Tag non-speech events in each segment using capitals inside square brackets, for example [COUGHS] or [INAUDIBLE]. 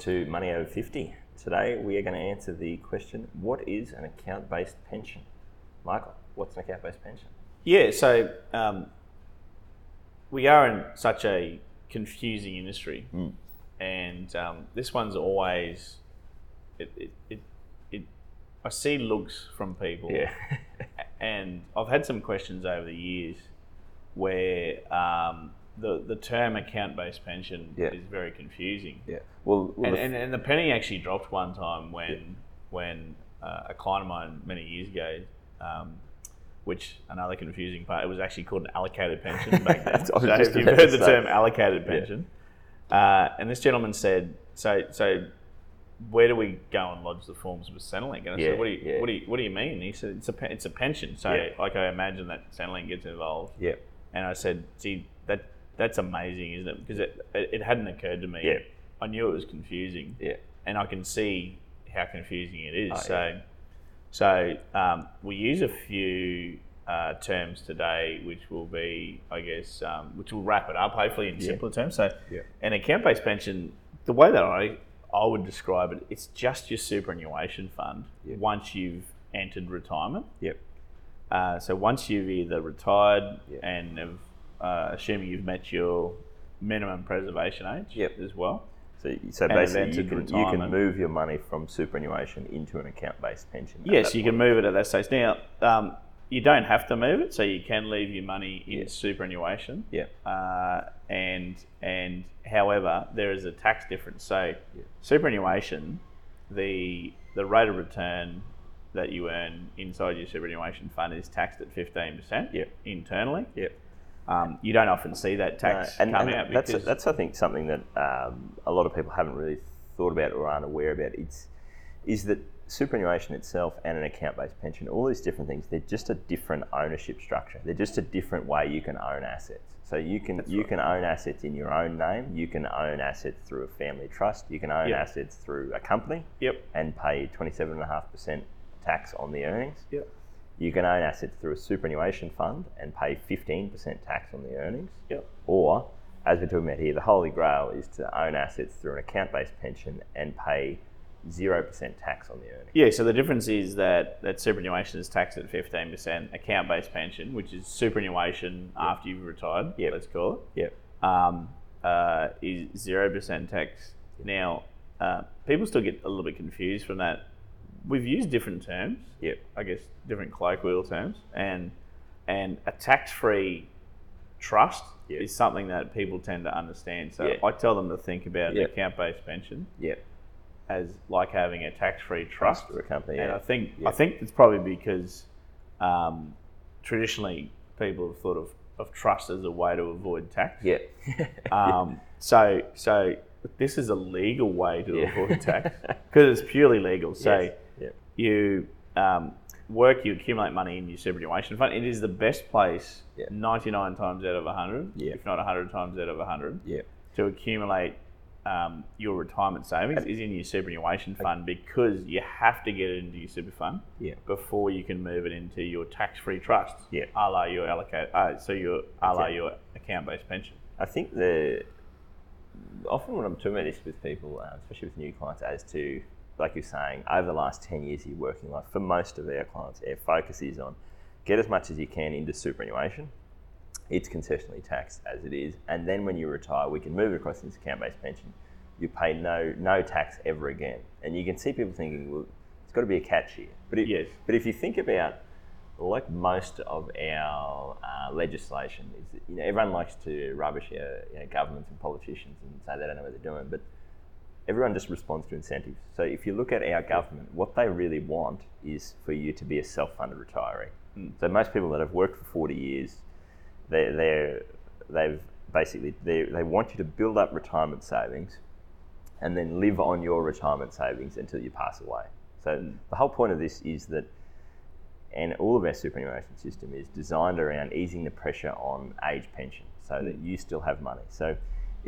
To Money Over 50. Today we are going to answer the question what is an account based pension? Michael, what's an account based pension? Yeah, so um, we are in such a confusing industry, Mm. and um, this one's always it, it, it, it. I see looks from people, Yeah. [LAUGHS] and I've had some questions over the years where um, the the term account based pension Yeah. is very confusing. yeah. Well, well And, the- and, and the penny actually dropped one time when when uh, a client of mine many years ago, um, which another confusing part, it was actually called an allocated pension back [LAUGHS] then. That's what I so if you've heard the term allocated pension, uh, and this gentleman said, so so where do we go and lodge the forms with Centrelink? And I Yeah, said, what do you yeah. what do you what do you mean? And he said, it's a it's a pension. So Yeah. like I imagine that Centrelink gets involved. yeah. And I said, gee, that that's amazing, isn't it? Because it, it, hadn't occurred to me. Yeah. I knew it was confusing, Yeah. and I can see how confusing it is. Oh, so, yeah. so um, we use a few uh, terms today, which will be, I guess, um, which will wrap it up, hopefully in Yeah. simpler terms. So, Yeah. an account-based pension, the way that I I would describe it, it's just your superannuation fund Yeah. once you've entered retirement. Yep. Uh, so once you've either retired Yeah. and have, uh, assuming you've met your minimum preservation age Yep. as well. So, so basically, you can, you can move your money from superannuation into an account based pension. Yes, you can move it at that stage. Now, um, you don't have to move it, so you can leave your money in Yeah. superannuation. Yeah. Uh, and and however, there is a tax difference. So, Yeah. superannuation, the the rate of return that you earn inside your superannuation fund is taxed at fifteen percent. Yeah. Internally. Yep. Um, you don't often see that tax No, and, coming and out that's, because that's I think something that um, a lot of people haven't really thought about or aren't aware about. It's is that superannuation itself and an account-based pension, all these different things, they're just a different ownership structure. They're just a different way you can own assets. So you can you can own assets in your own name. You can own assets through a family trust. You can own Yeah. assets through a company Yep. and pay twenty-seven and a half percent tax on the earnings. Yep. You can own assets through a superannuation fund and pay 15% tax on the earnings. Yep. Or, as we're talking about here, the holy grail is to own assets through an account based pension and pay 0% tax on the earnings. Yeah, so the difference is that, that superannuation is taxed at 15%, account based pension, which is superannuation after you've retired, Yep. let's call it, Yep. um, uh, is 0% tax. Now, uh, people still get a little bit confused from that. We've used different terms, Yep. I guess different colloquial terms, and, and a tax free trust Yep. is something that people tend to understand. So Yeah. I tell them to think about Yep. an account based pension Yep. as like having a tax free trust. Through a company. And Yeah. I think. I think it's probably because um, traditionally people have thought of, of trust as a way to avoid tax. yeah. [LAUGHS] Um, so so this is a legal way to Yeah. avoid tax [LAUGHS] because it's purely legal. So Yes. You um, work, you accumulate money in your superannuation fund. It is the best place, Yeah. 99 times out of 100, Yeah. if not 100 times out of 100, Yep. to accumulate um, your retirement savings is in your superannuation fund because you have to get it into your super fund Yeah. before you can move it into your tax-free trust. Yeah. A la your allocate, uh, so your a la your account-based pension. I think the often when I'm talking about this with people, uh, especially with new clients, as to like you're saying, over the last ten years of your working life, for most of our clients, our focus is on get as much as you can into superannuation. It's concessionally taxed as it is, and then when you retire, we can move it across into account-based pension. You pay no no tax ever again, and you can see people thinking, well, it's got to be a catch here. But if, Yes. but if you think about like most of our uh, legislation, is you know everyone likes to rubbish our you know, governments and politicians and say they don't know what they're doing, but everyone just responds to incentives. So if you look at our government, what they really want is for you to be a self-funded retiree. Hmm. So most people that have worked for 40 years, They they they've basically they they want you to build up retirement savings, and then live on your retirement savings until you pass away. So hmm. the whole point of this is that, and all of our superannuation system is designed around easing the pressure on age pension, so that hmm. you still have money. So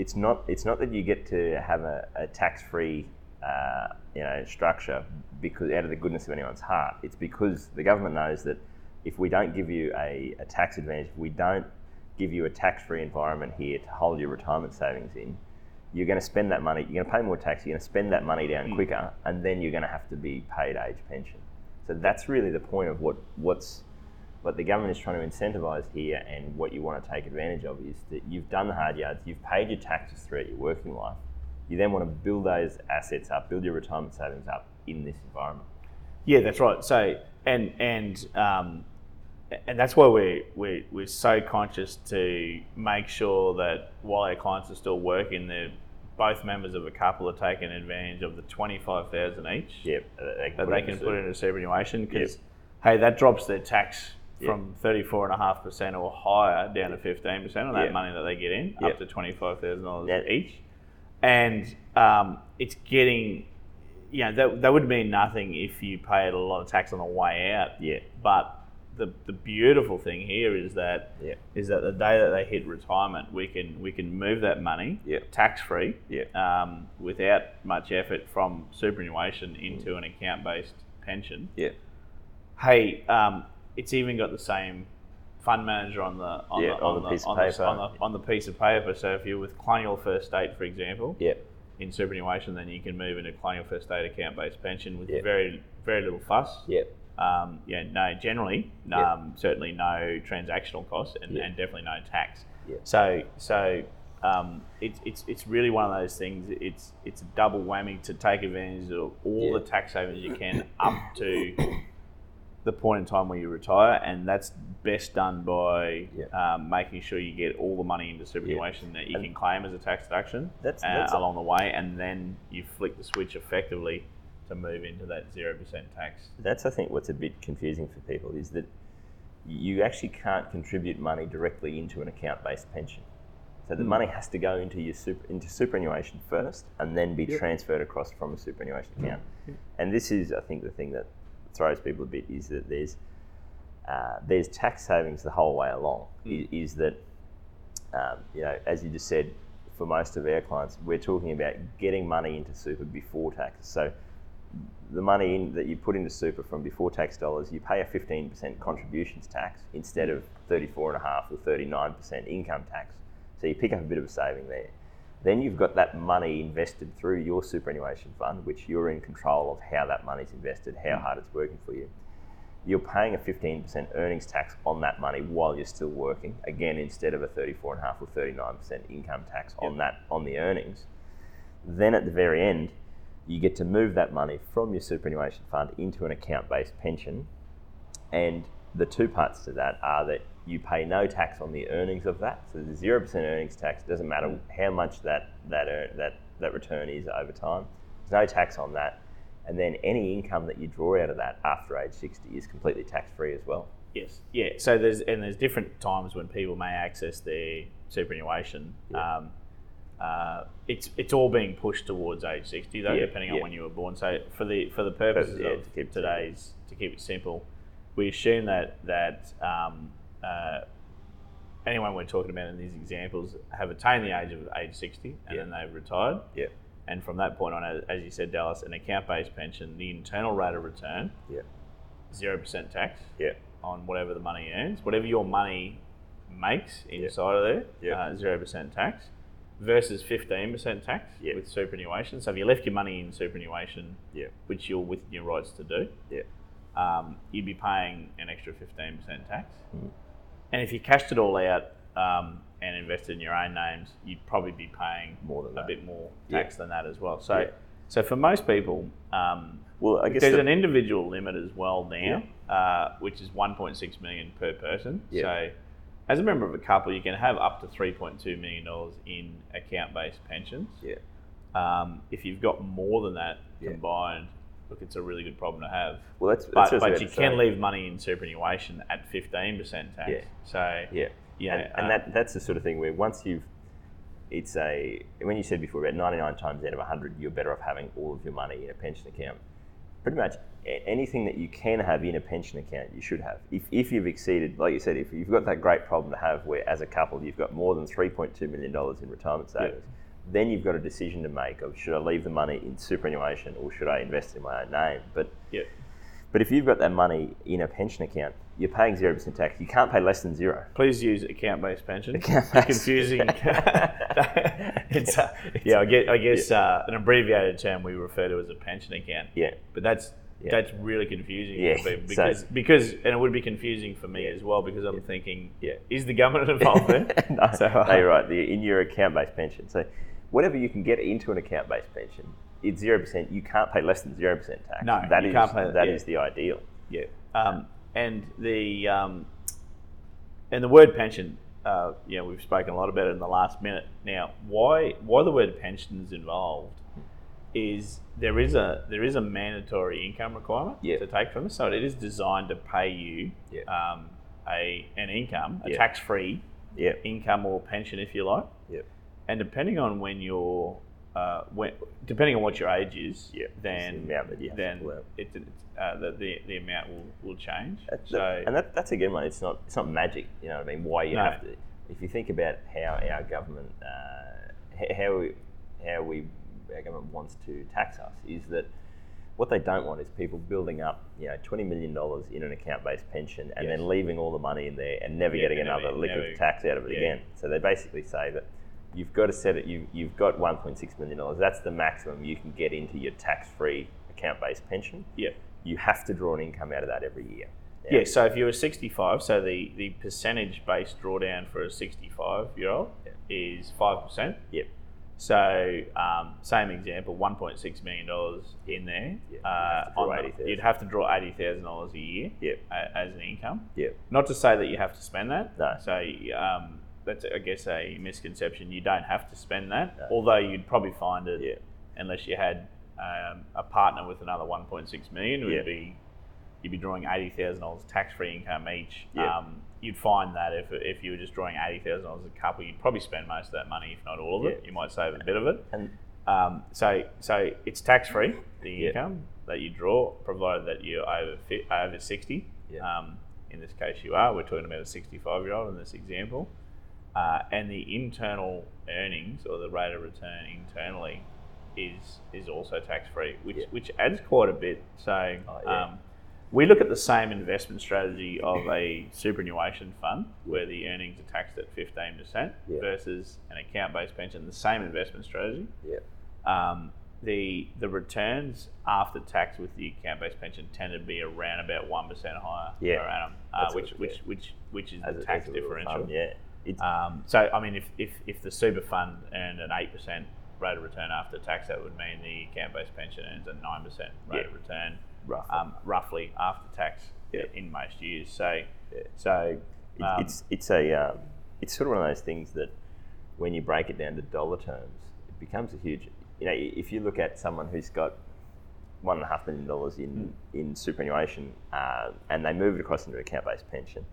it's not it's not that you get to have a, a tax free uh, you know structure because out of the goodness of anyone's heart. It's because the government knows that if we don't give you a, a tax advantage, if we don't give you a tax free environment here to hold your retirement savings in, you're going to spend that money. You're going to pay more tax. You're going to spend that money down quicker, and then you're going to have to be paid age pension. So that's really the point of what what's what the government is trying to incentivise here, and what you want to take advantage of is that you've done the hard yards, you've paid your taxes throughout your working life. You then want to build those assets up, build your retirement savings up in this environment. Yeah, that's right. So and and um, and that's why we're, we're we're so conscious to make sure that while our clients are still working, they're both members of a couple are taking advantage of the twenty five thousand each. Yep, that they can put into superannuation because yep. hey, that drops their tax from thirty four and a half percent or higher down to fifteen percent on that money that they get in, up to twenty five thousand dollars each, and um, it's getting you know, that, that would mean nothing if you paid a lot of tax on the way out. Yeah. But the, the beautiful thing here is that yeah. is that the day that they hit retirement, we can we can move that money yeah. tax free yeah. um, without much effort from superannuation into mm. an account based pension. Yeah. Hey, um, it's even got the same fund manager on the on, yeah, the, on, on, the, piece of paper. on, the, on the piece of paper. So if you're with Colonial First State, for example, yeah in superannuation, then you can move into colonial first state account based pension with yep. very very little fuss. Yep. Um, yeah, no, generally, yep. um, certainly no transactional costs and, yep. and definitely no tax. Yep. So, so um, it's, it's, it's really one of those things. It's it's a double whammy to take advantage of all the tax savings you can up to [COUGHS] the point in time where you retire, and that's best done by yeah. um, making sure you get all the money into superannuation yeah. that you and can claim as a tax deduction that's, uh, that's along the way, and then you flick the switch effectively to move into that zero percent tax. That's I think what's a bit confusing for people is that you actually can't contribute money directly into an account-based pension. So the mm. money has to go into your super, into superannuation first, and then be yep. transferred across from a superannuation account. Yep. And this is, I think, the thing that throws people a bit is that there's uh, there's tax savings the whole way along. Mm. Is, is, that um, you know, as you just said, for most of our clients, we're talking about getting money into super before tax. So the money in, that you put into super from before tax dollars, you pay a 15% contributions tax instead of 34.5 or 39% income tax. So you pick up a bit of a saving there. Then you've got that money invested through your superannuation fund, which you're in control of how that money's invested, how mm. hard it's working for you. You're paying a 15% earnings tax on that money while you're still working, again, instead of a 34.5 or 39% income tax on that on the earnings. Then at the very end, you get to move that money from your superannuation fund into an account-based pension. And the two parts to that are that you pay no tax on the earnings of that. So the zero percent earnings tax. Doesn't matter how much that that earn, that that return is over time. There's no tax on that, and then any income that you draw out of that after age sixty is completely tax free as well. Yes, yeah. So there's and there's different times when people may access their superannuation. Yeah. Um, uh, it's it's all being pushed towards age sixty though, yeah, depending yeah. on when you were born. So for the for the purposes of to today's to keep it simple, we assume that that um, uh, anyone we're talking about in these examples have attained the age of age 60 and then they've retired. Yep. And from that point on, as you said, Dallas, an account-based pension, the internal rate of return, zero percent tax on whatever the money earns, whatever your money makes inside of there, uh, zero percent tax, versus fifteen percent tax with superannuation. So if you left your money in superannuation, which you're within your rights to do, um, you'd be paying an extra fifteen percent tax. Mm. And if you cashed it all out um, and invested in your own names, you'd probably be paying more than a that. bit more tax yeah. than that as well. So, yeah. so for most people, um, well, I guess there's the, an individual limit as well now, yeah. uh, which is 1.6 million per person. So, as a member of a couple, you can have up to 3.2 million dollars in account-based pensions. Yeah. Um, if you've got more than that combined, look, it's a really good problem to have. Well, that's, but, that's but you can leave money in superannuation at fifteen percent tax. Yeah. So yeah, yeah, and, and uh, that that's the sort of thing where once you've it's a when you said before about 99 times out of 100 you're better off having all of your money in a pension account pretty much anything that you can have in a pension account you should have if, if you've exceeded like you said if you've got that great problem to have where as a couple you've got more than 3.2 million dollars in retirement savings then you've got a decision to make of should I leave the money in superannuation or should I invest in my own name but yeah. but if you've got that money in a pension account you're paying 0% tax you can't pay less than zero Please use account-based pension. [LAUGHS] Account-based. Confusing. [LAUGHS] it's, uh, yeah, I guess, I guess uh, an abbreviated term we refer to as a pension account. yeah But that's Yeah. that's really confusing Yeah, for people so- because because and it would be confusing for me as well because I'm thinking, Yeah. is the government [LAUGHS] involved there? no, So, uh, no, you're right. The, in your account-based pension, so whatever you can get into an account-based pension, it's zero percent. You can't pay less than zero percent tax. No, that you is- can't pay- that yeah. is the ideal. Yeah, um, and the um, and the word pension, uh, you know, we've spoken a lot about it in the last minute. Now, why why the word pension is involved is there is a there is a mandatory income requirement Yeah. to take from this, so it is designed to pay you Yeah. um, a an income, a tax free Yeah, income or pension, if you like. And depending on when you're, uh, when, depending on what your age is, Yeah, then the amount that you have then pull out. it, it's, uh, the, the the amount will, will change. That- so that- and that, that's a good one. It's not it's not magic. You know what I mean? Why you No. have to? If you think about how our government uh, how we how we our government wants to tax us is that what they don't want is people building up you know twenty million dollars in an account based pension and Yes. then leaving all the money in there and never Yeah, getting never- another lick never- of tax out of it yeah. again. So they basically say that. You've got to set it. You, you've got 1.6 million dollars. That's the maximum you can get into your tax-free account-based pension. yeah, You have to draw an income out of that every year. Now, yeah. So if you're a 65, so the the percentage based drawdown for a 65 year old Yeah. is five percent. Yep. So um, same example, 1.6 million dollars in there. Yeah, Uh, have to draw on the- 80,000. you'd have to draw eighty thousand dollars a year Yep. a- as an income. Yep. Not to say that you have to spend that. No. So um, that's, I guess, a misconception. You don't have to spend that, No. although you'd probably find it, Yeah. unless you had um, a partner with another 1.6 million, would Yeah. be you'd be drawing eighty thousand dollars tax-free income each. Yeah. Um, you'd find that if, if you were just drawing eighty thousand dollars a couple, you'd probably spend most of that money, if not all of it. You might save a bit of it. And Um, so, so it's tax free the income that you draw, provided that you're over fi- over sixty. Um, in this case, you are. We're talking about a sixty-five-year-old in this example, uh, and the internal earnings or the rate of return internally is is also tax free, which Yeah. which adds quite a bit. So. Oh, yeah. um, we look at the same investment strategy of a superannuation fund where the earnings are taxed at 15% Yeah. versus an account based pension, the same investment strategy yeah, um, the the returns after tax with the account based pension tend to be around about one percent higher Yeah. per annum, uh, which what- which yeah. which which is as the tax as a rule of differential. thumb, yeah, Um, so I mean, if, if if the super fund earned an eight percent rate of return after tax, that would mean the account based pension earns a nine percent rate Yeah. of return, Roughly. um, roughly after tax Yeah. in most years. So Yeah. so um, it's it's a um, it's sort of one of those things that when you break it down to dollar terms, it becomes a huge. You know, if you look at someone who's got one and a half million dollars in in superannuation, uh, and they move it across into account based pension.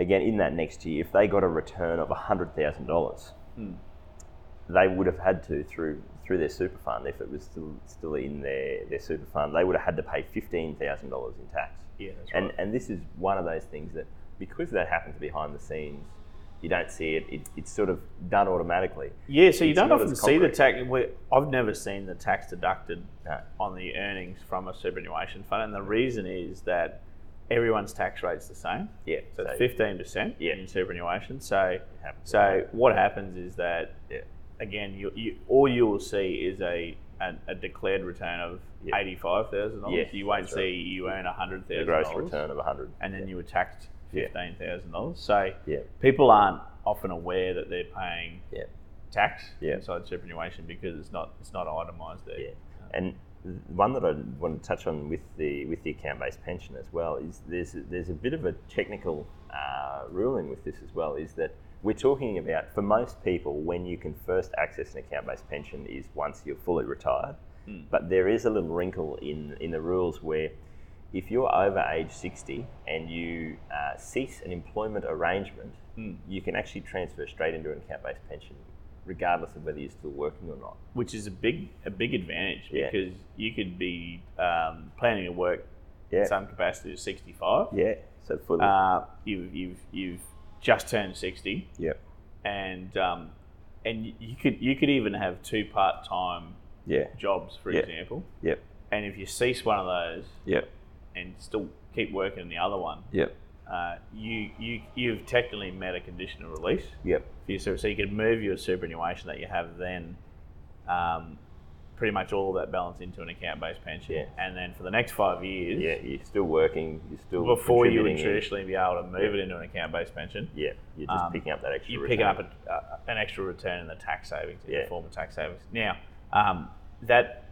Again, in that next year, if they got a return of hundred thousand dollars, Hmm. they would have had to through through their super fund, if it was still still in their, their super fund, they would have had to pay fifteen thousand dollars in tax. yeah, that's And right. and this is one of those things that because that happens behind the scenes, you don't see it. it it's sort of done automatically. Yeah, so you It's don't often see the tax. I've never seen the tax deducted No. on the earnings from a superannuation fund, and the reason is that everyone's tax rate's the same. Yeah. So it's fifteen percent Yeah. in superannuation. So, so what happens is that Yeah. again, you, you all you will see is a a, a declared return of Yeah. eighty five thousand dollars. Yes, You won't see right. you earn a hundred the thousand gross return of hundred. and then you were taxed fifteen thousand dollars. So Yeah. people aren't often aware that they're paying Yeah. tax Yeah. inside superannuation because it's not it's not itemised there. Yeah. And one that I want to touch on with the with the account based pension as well is there's there's a bit of a technical uh, ruling with this as well is that we're talking about for most people when you can first access an account based pension is once you're fully retired. Mm. But there is a little wrinkle in in the rules where if you're over age 60 and you uh, cease an employment arrangement, mm. you can actually transfer straight into an account-based pension, regardless of whether you're still working or not. Which is a big a big advantage yeah. because you could be um, planning to work yeah. in some capacity at 65. Yeah, so fully. Uh, you've you've you've just turned 60. Yep. And um, and you could you could even have two part time yeah. jobs, for example. Yep. And if you cease one of those, yep and still keep working in the other one, yep. Uh, you you you've technically met a condition of release. Yep. For your, super, so you can move your superannuation that you have then, um, pretty much all of that balance into an account-based pension, yeah. and then for the next five years, yeah, you're still working, you're still before you would traditionally be able to move yeah. it into an account-based pension. Yeah, you're just um, picking up that extra. You're picking up a, uh, an extra return in the tax savings in yeah. the form of tax savings. Now, um, that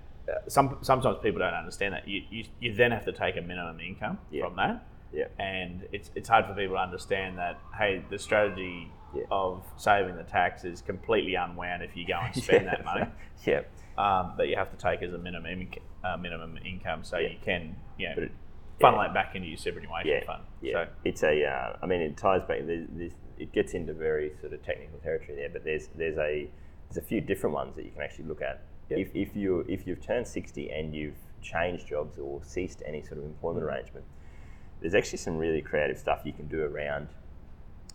some sometimes people don't understand that you, you, you then have to take a minimum income yeah. from that. Yeah. And it's it's hard for people to understand that hey the strategy yeah. of saving the tax is completely unwound if you go and [LAUGHS] spend yeah. that money. yeah. Um, that you have to take as a minimum uh, minimum income so you can you know it, funnel it back into your superannuation fund. Yeah. So it's a uh, I mean it ties back. There's, there's, it gets into very sort of technical territory there, but there's there's a there's a few different ones that you can actually look at. If, if, you, if you've turned 60 and you've changed jobs or ceased any sort of employment mm. arrangement, there's actually some really creative stuff you can do around.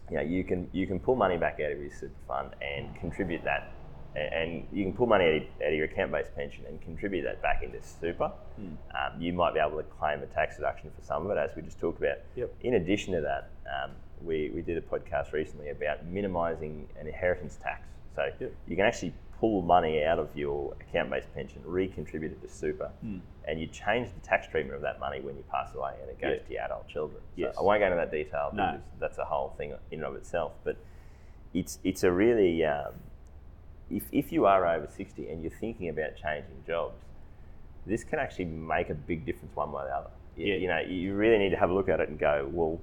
You know, you can you can pull money back out of your super fund and contribute that, and you can pull money out of your account-based pension and contribute that back into super. Mm. Um, you might be able to claim a tax deduction for some of it, as we just talked about. Yep. In addition to that, um, we, we did a podcast recently about minimising an inheritance tax. So yep. you can actually pull money out of your account-based pension, recontribute it to super, mm. and you change the tax treatment of that money when you pass away, and it goes yeah. to your adult children. So yes. I won't go into that detail no. because that's a whole thing in and of itself. But it's it's a really um, if if you are over sixty and you're thinking about changing jobs, this can actually make a big difference one way or the other. Yeah. You know, you really need to have a look at it and go, well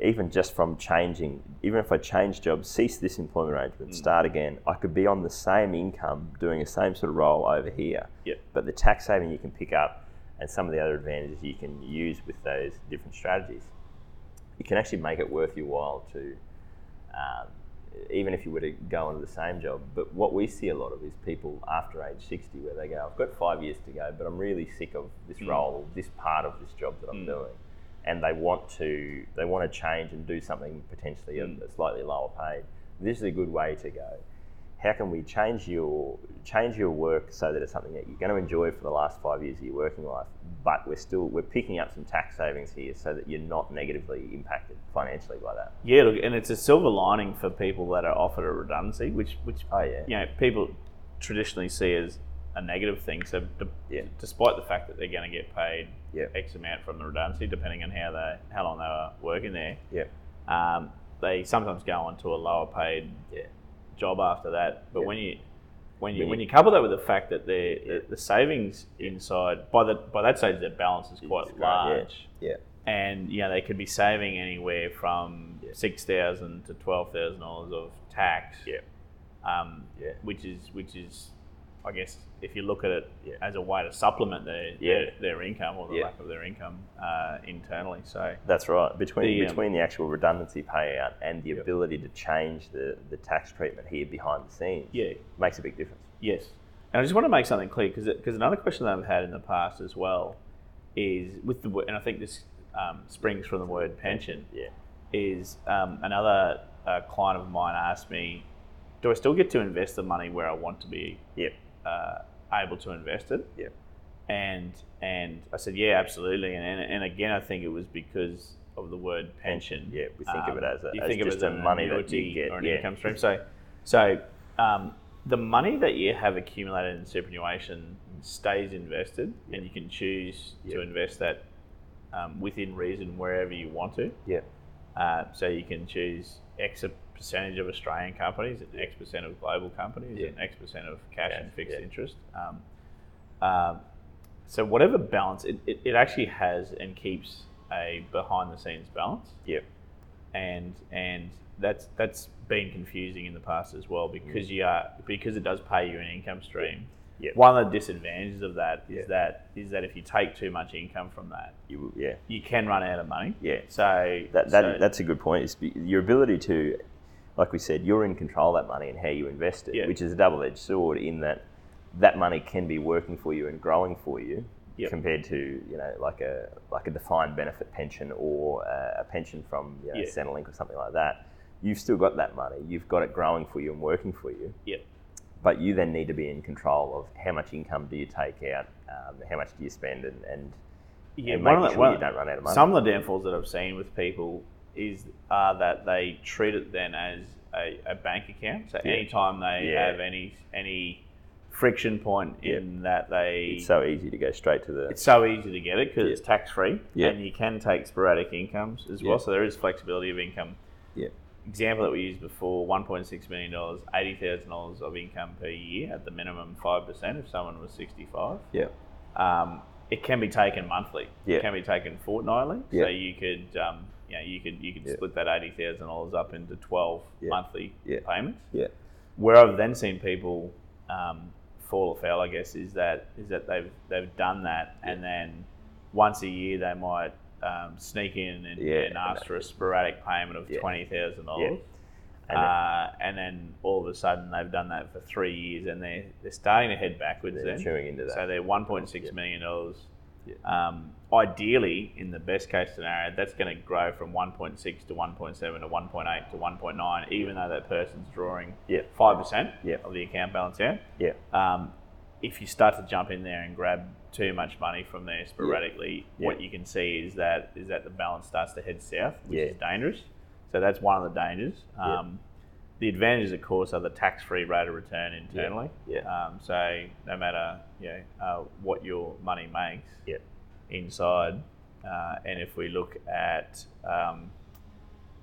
even just from changing, even if I change jobs, cease this employment arrangement, mm. start again, I could be on the same income doing the same sort of role over here. Yep. But the tax saving you can pick up and some of the other advantages you can use with those different strategies, you can actually make it worth your while to, um, even if you were to go into the same job. But what we see a lot of is people after age 60 where they go, I've got five years to go, but I'm really sick of this mm. role, this part of this job that I'm mm. doing and they want to they want to change and do something potentially mm. a, slightly lower paid. This is a good way to go. How can we change your change your work so that it's something that you're going to enjoy for the last five years of your working life, but we're still we're picking up some tax savings here so that you're not negatively impacted financially by that. Yeah, look, and it's a silver lining for people that are offered a redundancy, which which oh yeah, you know people traditionally see as a negative thing. So, de- yeah. despite the fact that they're going to get paid yeah. X amount from the redundancy, depending on how they how long they were working there, yeah. um, they sometimes go on to a lower paid yeah. job after that. But when you when you when you couple that with the fact that the the savings inside by the by that stage their balance is quite it's large, yeah. and you know they could be saving anywhere from six thousand to twelve thousand dollars of tax, yeah. Um, yeah. which is which is I guess if you look at it yeah. as a way to supplement their yeah. their, their, income or the yeah. lack of their income uh, internally. So that's right. Between the, um, between the actual redundancy payout and the ability to change the, the tax treatment here behind the scenes, yeah, makes a big difference. Yes, and I just want to make something clear because because another question that I've had in the past as well is with the and I think this um, springs from the word pension. Yeah, is um, another uh, client of mine asked me, do I still get to invest the money where I want to be? Yep uh, able to invest it. Yeah. And and I said, yeah, absolutely. And, and, and again, I think it was because of the word pension. Yeah, we think um, of it as, a, you as think just of it as a money that you get or an yeah. income stream. So, so um, the money that you have accumulated in superannuation stays invested, yeah. and you can choose yeah. to invest that um, within reason wherever you want to. Yeah. Uh, so you can choose X percentage of Australian companies and X percent of global companies yeah. and X percent of cash and fixed yeah. interest. Um, um, so whatever balance, it, it, it, actually has and keeps a behind the scenes balance. Yep. And and that's that's been confusing in the past as well because mm. you are because it does pay you an income stream. Yep. One of the disadvantages of that is Yeah. that is that if you take too much income from that, You, yeah. you can run out of money. Yeah. So That, that, so- that's a good point. It's your ability to, like we said, you're in control of that money and how you invest it, Yeah. which is a double edged sword in that that money can be working for you and growing for you. Yep. Compared to you know like a like a defined benefit pension or a, pension from you know, Yeah. Centrelink or something like that, you've still got that money. You've got it growing for you and working for you. Yep. But you then need to be in control of how much income do you take out, um, how much do you spend, and, and, Yeah, and one of the- sure one you don't run out of money. Some of the downfalls that I've seen with people is are that they treat it then as a, a bank account. So Yeah. anytime they Yeah. have any any friction point in that they it's so easy to go straight to the it's so easy to get it because it's tax free Yeah. and you can take sporadic incomes as well. So there is flexibility of income. yeah Example that we used before: one point six million dollars, eighty thousand dollars of income per year at the minimum five percent if someone was sixty five. yeah Um, it can be taken monthly. Yeah. It can be taken fortnightly. Yeah. So you could, um, you know, you could you could Yeah. split that eighty thousand dollars up into twelve Yeah. monthly Yeah. payments. yeah Where I've then seen people um, fall afoul, I guess, is that is that they've they've done that and then once a year they might um, sneak in and, and ask for a sporadic payment of twenty thousand dollars. And then- Uh, and then all of a sudden they've done that for three years and they're, they're starting to head backwards They're then. chewing into that. So they're one point six million dollars. Yeah. Um, ideally, in the best case scenario, that's going to grow from 1.6 to 1.7 to 1.8 to 1.9, even though that person's drawing Yeah. five percent Yeah. of the account balance out. yeah Um, if you start to jump in there and grab too much money from there sporadically, Yeah. what you can see is that is that the balance starts to head south, which Yeah. is dangerous. So that's one of the dangers. Yeah. Um, The advantages, of course, are the tax-free rate of return internally. Yeah. Um, so no matter you know uh, what your money makes yeah inside, uh, and if we look at um,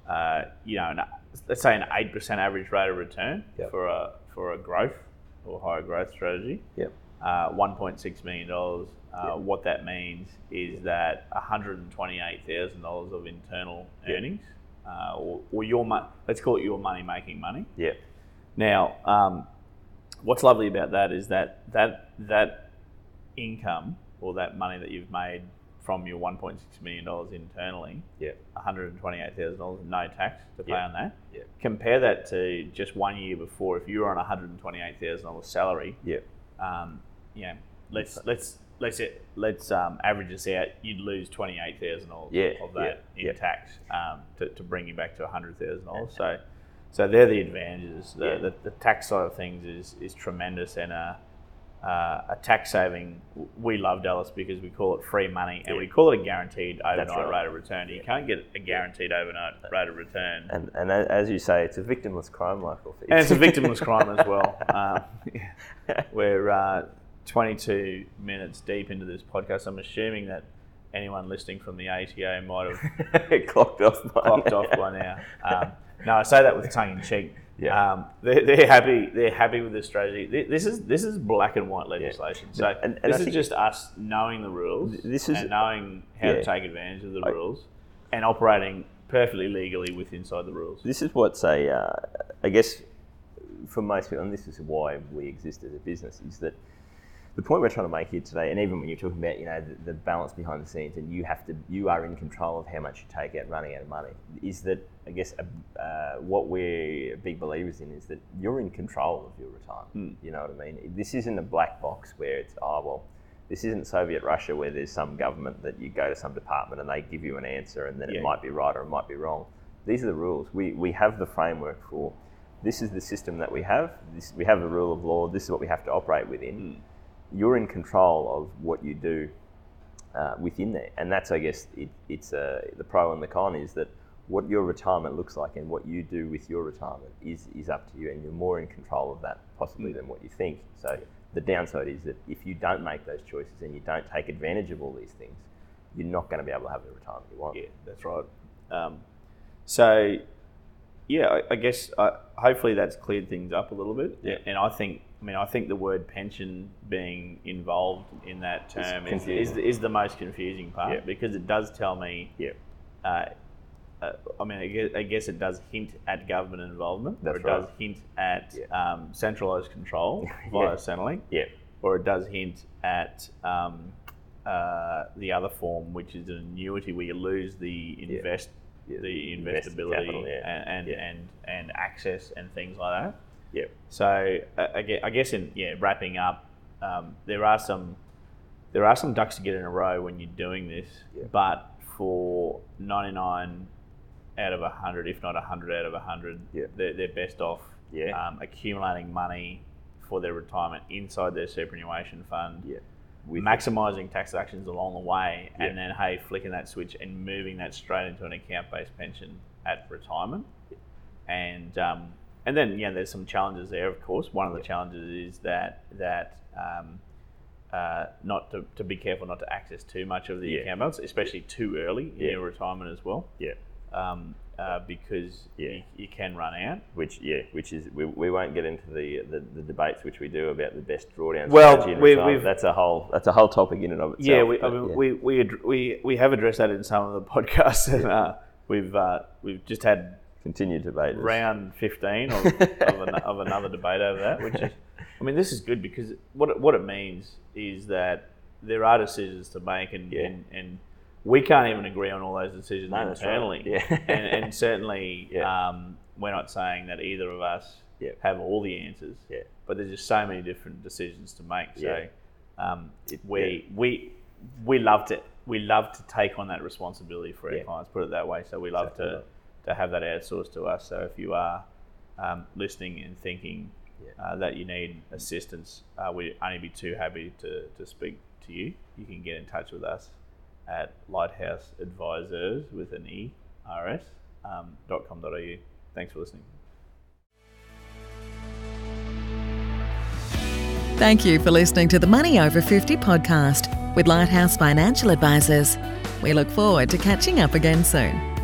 uh, you know, an, let's say an eight percent average rate of return Yep. for a for a growth or higher growth strategy, Yep. uh, one point six million dollars. Uh, Yep. What that means is that one hundred and twenty eight thousand dollars of internal Yep. earnings, uh, or, or your mo- let's call it your money making money. Yeah. Now, um, what's lovely about that is that that that income or that money that you've made from your one point six million dollars internally, Yeah. one hundred and twenty eight thousand dollars, no tax to pay Yeah. on that. Yeah. Compare that to just one year before, if you were on one hundred and twenty eight thousand dollars salary, Yeah. um, you know, let's let's let's let's um, average this out. You'd lose twenty eight thousand dollars Yeah, of that yeah, in tax um, to, to bring you back to hundred thousand dollars. So, so they're the advantages. The, the, the tax side of things is is tremendous and a uh, a tax saving. We love Dallas because we call it free money and Yeah. we call it a guaranteed overnight right. rate of return. You can't get a guaranteed overnight rate of return. And and as you say, it's a victimless crime, Michael. And it's a victimless crime as well. Um, we're uh, 22 minutes deep into this podcast. I'm assuming that anyone listening from the ATO might have [LAUGHS] clocked off. by clocked now. off by now. Um, no, I say that with tongue in cheek. Yeah. Um, they're, they're happy. They're happy with this strategy. This is this is black and white legislation. So And- and this is just us knowing the rules. This is- and knowing how to take advantage of the I- rules and operating perfectly legally with inside the rules. This is what's a, uh, I guess, for most people, and this is why we exist as a business, is that the point we're trying to make here today, and even when you're talking about, you know, the, the balance behind the scenes, and you have to, you are in control of how much you take out, running out of money, is that, I guess, uh, what we're big believers in is that you're in control of your retirement. You know what I mean? This isn't a black box where it's, oh, well, this isn't Soviet Russia where there's some government that you go to some department and they give you an answer and then Yeah. it might be right or it might be wrong. These are the rules. We, we have the framework for this is the system that we have. This, we have the rule of law. This is what we have to operate within. You're in control of what you do uh, within there, and that's I guess it, it's uh, the pro and the con is that what your retirement looks like and what you do with your retirement is is up to you, and you're more in control of that possibly than what you think. So the downside is that if you don't make those choices and you don't take advantage of all these things, you're not going to be able to have the retirement you want. Yeah, that's right. Um, so, yeah, I, I guess uh, hopefully that's cleared things up a little bit. Yeah. And I think, I mean, I think the word pension being involved in that term is, is, is the most confusing part Yeah. because it does tell me. Yeah. Uh, uh, I mean, I guess, I guess it does hint at government involvement, That's or it does hint at Yeah. um, centralised control [LAUGHS] via Yeah. Centrelink, Yeah. or it does hint at um, uh, the other form, which is an annuity where you lose the invest the investability capital, and and, and and access and things like that. Yeah. So uh, I guess in yeah wrapping up, um, there are some there are some ducks to get in a row when you're doing this, but for 99 out of 100, if not 100 out of 100, they're, they're best off um, accumulating money for their retirement inside their superannuation fund. Yeah. With maximising tax deductions along the way, yeah. and then hey, flicking that switch and moving that straight into an account-based pension at retirement, and um, and then yeah, there's some challenges there. Of course, one of the challenges is that that um, uh, not to, to be careful not to access too much of the yeah. account balance, especially too early in your retirement as well. Yeah. Um, uh, because yeah. you, you, can run out. Which yeah, which is we, we won't get into the, the, the debates which we do about the best drawdown. Well, we, have that's a whole that's a whole topic in and of itself. Yeah, we, but, I mean, yeah. we, we we we have addressed that in some of the [LAUGHS] podcasts, and uh, we've uh, we've just had continued debate round fifteen of, [LAUGHS] of, an, of another debate over that. Which is, I mean, this is good because what it, what it means is that there are decisions to make, and yeah. and, and we can't even agree on all those decisions no, internally. Right. Yeah. [LAUGHS] and, and, certainly, yeah. um, we're not saying that either of us yeah. have all the answers. Yeah. But there's just so many different decisions to make. So um, it, we we we love to we love to take on that responsibility for our clients. Put it that way. So we love exactly to to have that outsourced to us. So if you are um, listening and thinking uh, that you need assistance, uh, we'd only be too happy to, to speak to you. You can get in touch with us at Lighthouse Advisers with an E, RS, um, .com.au. Thanks for listening. Thank you for listening to the Money Over 50 podcast with Lighthouse Financial Advisers. We look forward to catching up again soon.